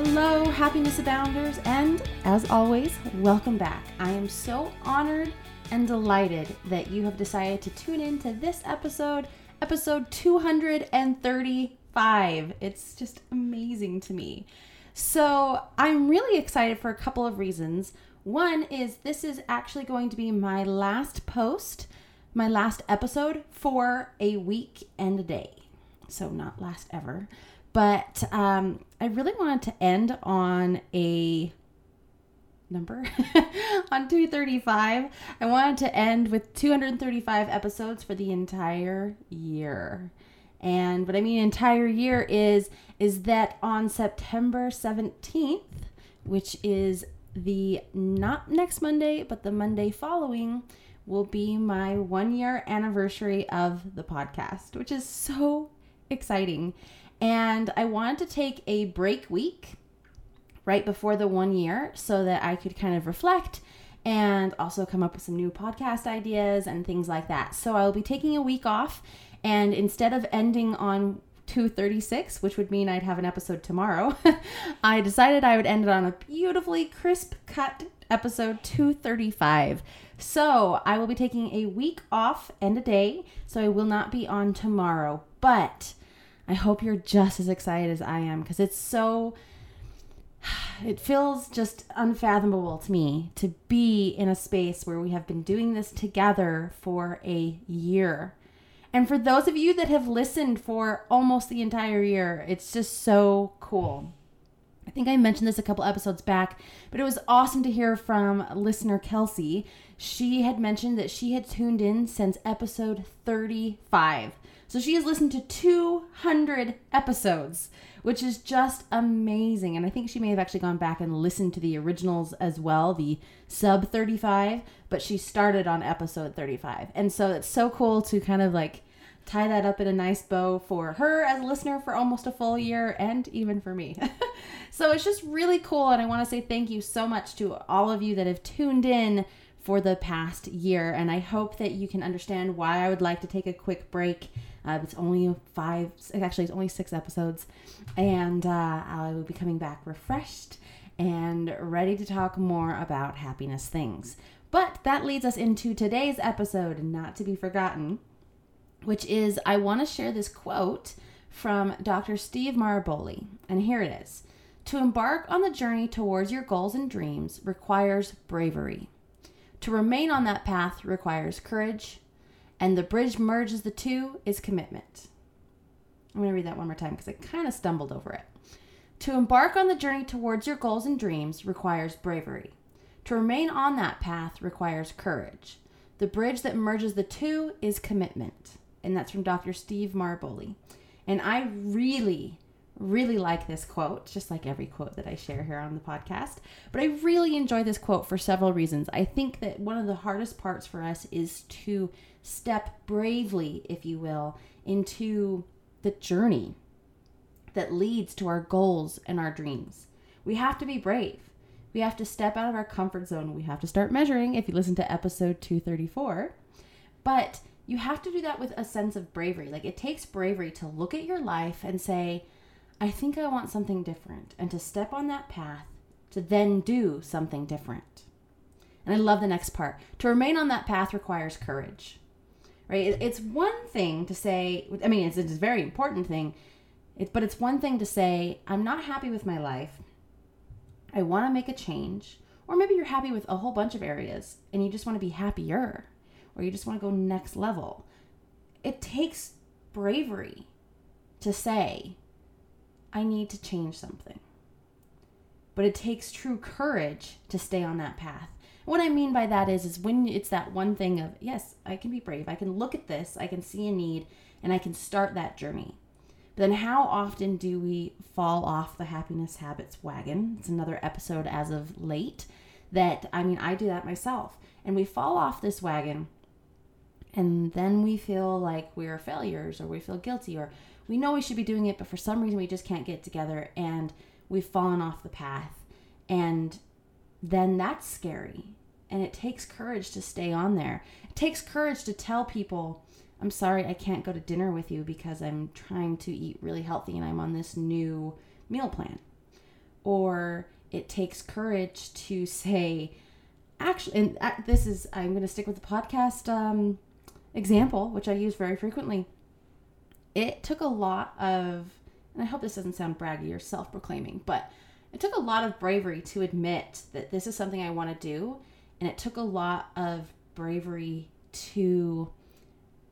Hello, Happiness Abounders, and as always, welcome back. I am so honored and delighted that you have decided to tune in to this episode, episode 235. It's just amazing to me. So, I'm really excited for a couple of reasons. One is this is actually going to be my last post, my last episode for a week and a day. So, not last ever. But um, I really wanted to end on a number on 235. I wanted to end with 235 episodes for the entire year. And what I mean entire year is is that on September 17th, which is the not next Monday, but the Monday following, will be my 1 year anniversary of the podcast, which is so exciting. And I wanted to take a break week right before the one year so that I could kind of reflect and also come up with some new podcast ideas and things like that. So I will be taking a week off and instead of ending on 236, which would mean I'd have an episode tomorrow, I decided I would end it on a beautifully crisp cut episode 235. So I will be taking a week off and a day, so I will not be on tomorrow. But I hope you're just as excited as I am because it's so it feels just unfathomable to me to be in a space where we have been doing this together for a year. And for those of you that have listened for almost the entire year, it's just so cool. I think I mentioned this a couple episodes back, but it was awesome to hear from listener Kelsey. She had mentioned that she had tuned in since episode 35. So she has listened to 200 episodes, which is just amazing. And I think she may have actually gone back and listened to the originals as well, the sub 35, but she started on episode 35. And so it's so cool to kind of like tie that up in a nice bow for her as a listener for almost a full year and even for me. so it's just really cool. And I want to say thank you so much to all of you that have tuned in for the past year. And I hope that you can understand why I would like to take a quick break uh, it's only five, actually, it's only six episodes. And uh, I will be coming back refreshed and ready to talk more about happiness things. But that leads us into today's episode, not to be forgotten, which is I want to share this quote from Dr. Steve Maraboli. And here it is To embark on the journey towards your goals and dreams requires bravery. To remain on that path requires courage, and the bridge merges the two is commitment. I'm going to read that one more time because I kind of stumbled over it. To embark on the journey towards your goals and dreams requires bravery. To remain on that path requires courage. The bridge that merges the two is commitment. And that's from Dr. Steve Maraboli. And I really, really like this quote, just like every quote that I share here on the podcast. But I really enjoy this quote for several reasons. I think that one of the hardest parts for us is to step bravely, if you will, into the journey that leads to our goals and our dreams. We have to be brave. We have to step out of our comfort zone. We have to start measuring if you listen to episode 234. But you have to do that with a sense of bravery. Like it takes bravery to look at your life and say, I think I want something different, and to step on that path to then do something different. And I love the next part. To remain on that path requires courage right? It's one thing to say, I mean, it's, a very important thing, but it's one thing to say, I'm not happy with my life. I want to make a change. Or maybe you're happy with a whole bunch of areas and you just want to be happier or you just want to go next level. It takes bravery to say, I need to change something. But it takes true courage to stay on that path. What I mean by that is is when it's that one thing of, yes, I can be brave. I can look at this, I can see a need, and I can start that journey. But then how often do we fall off the happiness habits wagon? It's another episode as of late that I mean, I do that myself. And we fall off this wagon and then we feel like we're failures or we feel guilty or we know we should be doing it but for some reason we just can't get together and we've fallen off the path. And then that's scary. And it takes courage to stay on there. It takes courage to tell people i'm sorry i can't go to dinner with you because i'm trying to eat really healthy and i'm on this new meal plan. Or it takes courage to say actually and uh, this is i'm going to stick with the podcast um, example, which I use very frequently, it took a lot of, and I hope this doesn't sound braggy or self proclaiming, but it took a lot of bravery to admit that this is something I want to do. And it took a lot of bravery to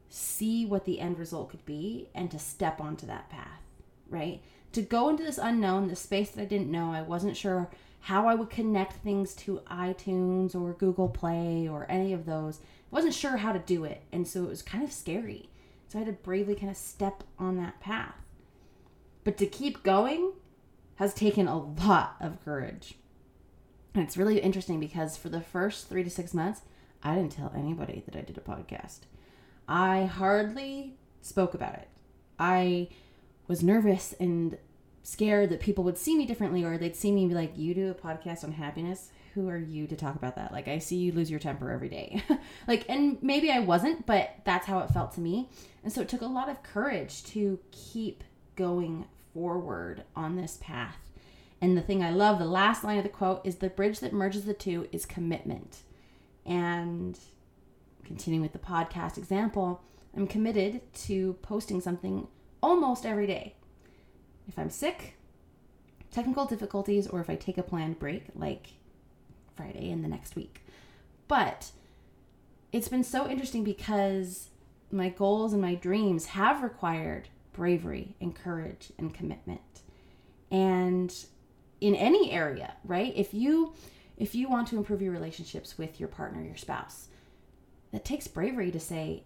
see what the end result could be and to step onto that path, right? To go into this unknown, the space that I didn't know, I wasn't sure how I would connect things to iTunes or Google Play or any of those I wasn't sure how to do it. And so it was kind of scary. So I had to bravely kind of step on that path. But to keep going has taken a lot of courage. And it's really interesting because for the first three to six months, I didn't tell anybody that I did a podcast. I hardly spoke about it. I was nervous and scared that people would see me differently or they'd see me and be like, You do a podcast on happiness? who are you to talk about that? Like, I see you lose your temper every day. like, and maybe I wasn't, but that's how it felt to me. And so it took a lot of courage to keep going forward on this path. And the thing I love, the last line of the quote is the bridge that merges the two is commitment. And continuing with the podcast example, I'm committed to posting something almost every day. If I'm sick, technical difficulties, or if I take a planned break, like Friday in the next week. But it's been so interesting because my goals and my dreams have required bravery and courage and commitment. And in any area, right? If you if you want to improve your relationships with your partner, your spouse, that takes bravery to say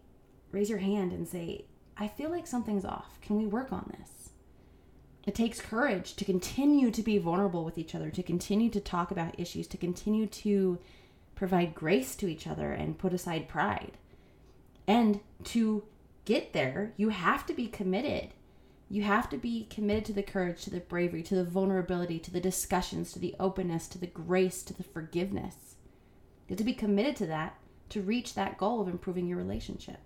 raise your hand and say, "I feel like something's off. Can we work on this?" It takes courage to continue to be vulnerable with each other, to continue to talk about issues, to continue to provide grace to each other and put aside pride. And to get there, you have to be committed. You have to be committed to the courage, to the bravery, to the vulnerability, to the discussions, to the openness, to the grace, to the forgiveness. You have to be committed to that to reach that goal of improving your relationship.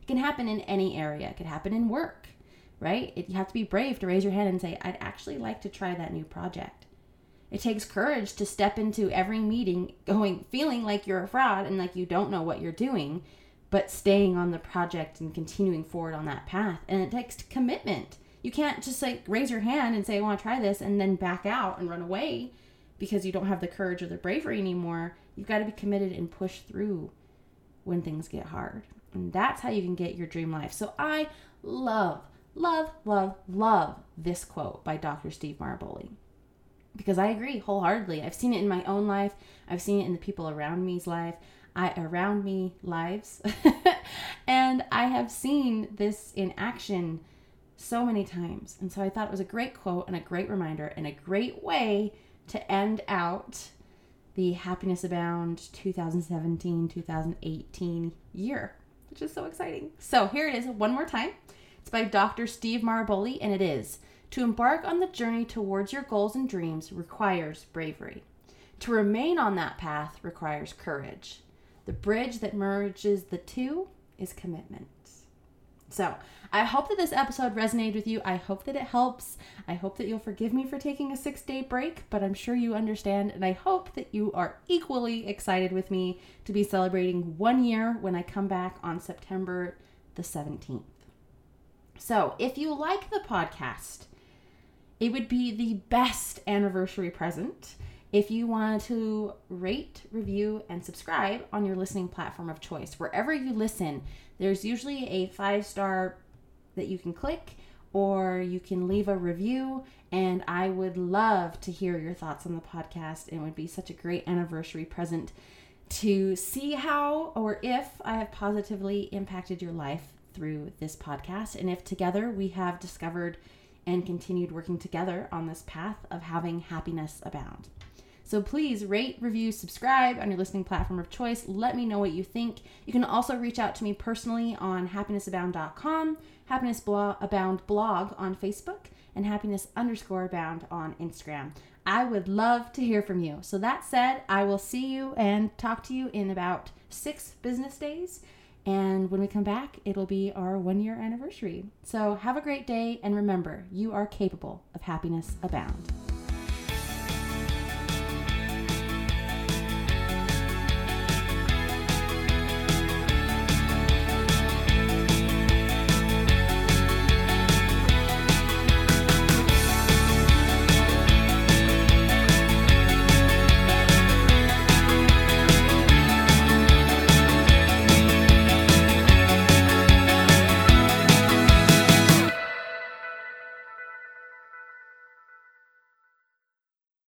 It can happen in any area. It could happen in work right? It, you have to be brave to raise your hand and say, I'd actually like to try that new project. It takes courage to step into every meeting going, feeling like you're a fraud and like you don't know what you're doing, but staying on the project and continuing forward on that path. And it takes commitment. You can't just like raise your hand and say, I want to try this and then back out and run away because you don't have the courage or the bravery anymore. You've got to be committed and push through when things get hard. And that's how you can get your dream life. So I love love, love, love this quote by Dr. Steve Maraboli. Because I agree wholeheartedly. I've seen it in my own life. I've seen it in the people around me's life. I around me lives. and I have seen this in action so many times. And so I thought it was a great quote and a great reminder and a great way to end out the Happiness Abound 2017 2018 year, which is so exciting. So here it is one more time. It's by Dr. Steve Maraboli, and it is To embark on the journey towards your goals and dreams requires bravery. To remain on that path requires courage. The bridge that merges the two is commitment. So, I hope that this episode resonated with you. I hope that it helps. I hope that you'll forgive me for taking a six day break, but I'm sure you understand. And I hope that you are equally excited with me to be celebrating one year when I come back on September the 17th. So, if you like the podcast, it would be the best anniversary present if you want to rate, review, and subscribe on your listening platform of choice. Wherever you listen, there's usually a five star that you can click or you can leave a review. And I would love to hear your thoughts on the podcast. It would be such a great anniversary present to see how or if I have positively impacted your life through this podcast. And if together we have discovered and continued working together on this path of having happiness abound. So please rate, review, subscribe on your listening platform of choice. Let me know what you think. You can also reach out to me personally on happinessabound.com, happiness abound blog on Facebook, and happiness underscore abound on Instagram. I would love to hear from you. So that said, I will see you and talk to you in about six business days. And when we come back, it'll be our one year anniversary. So have a great day and remember, you are capable of happiness abound.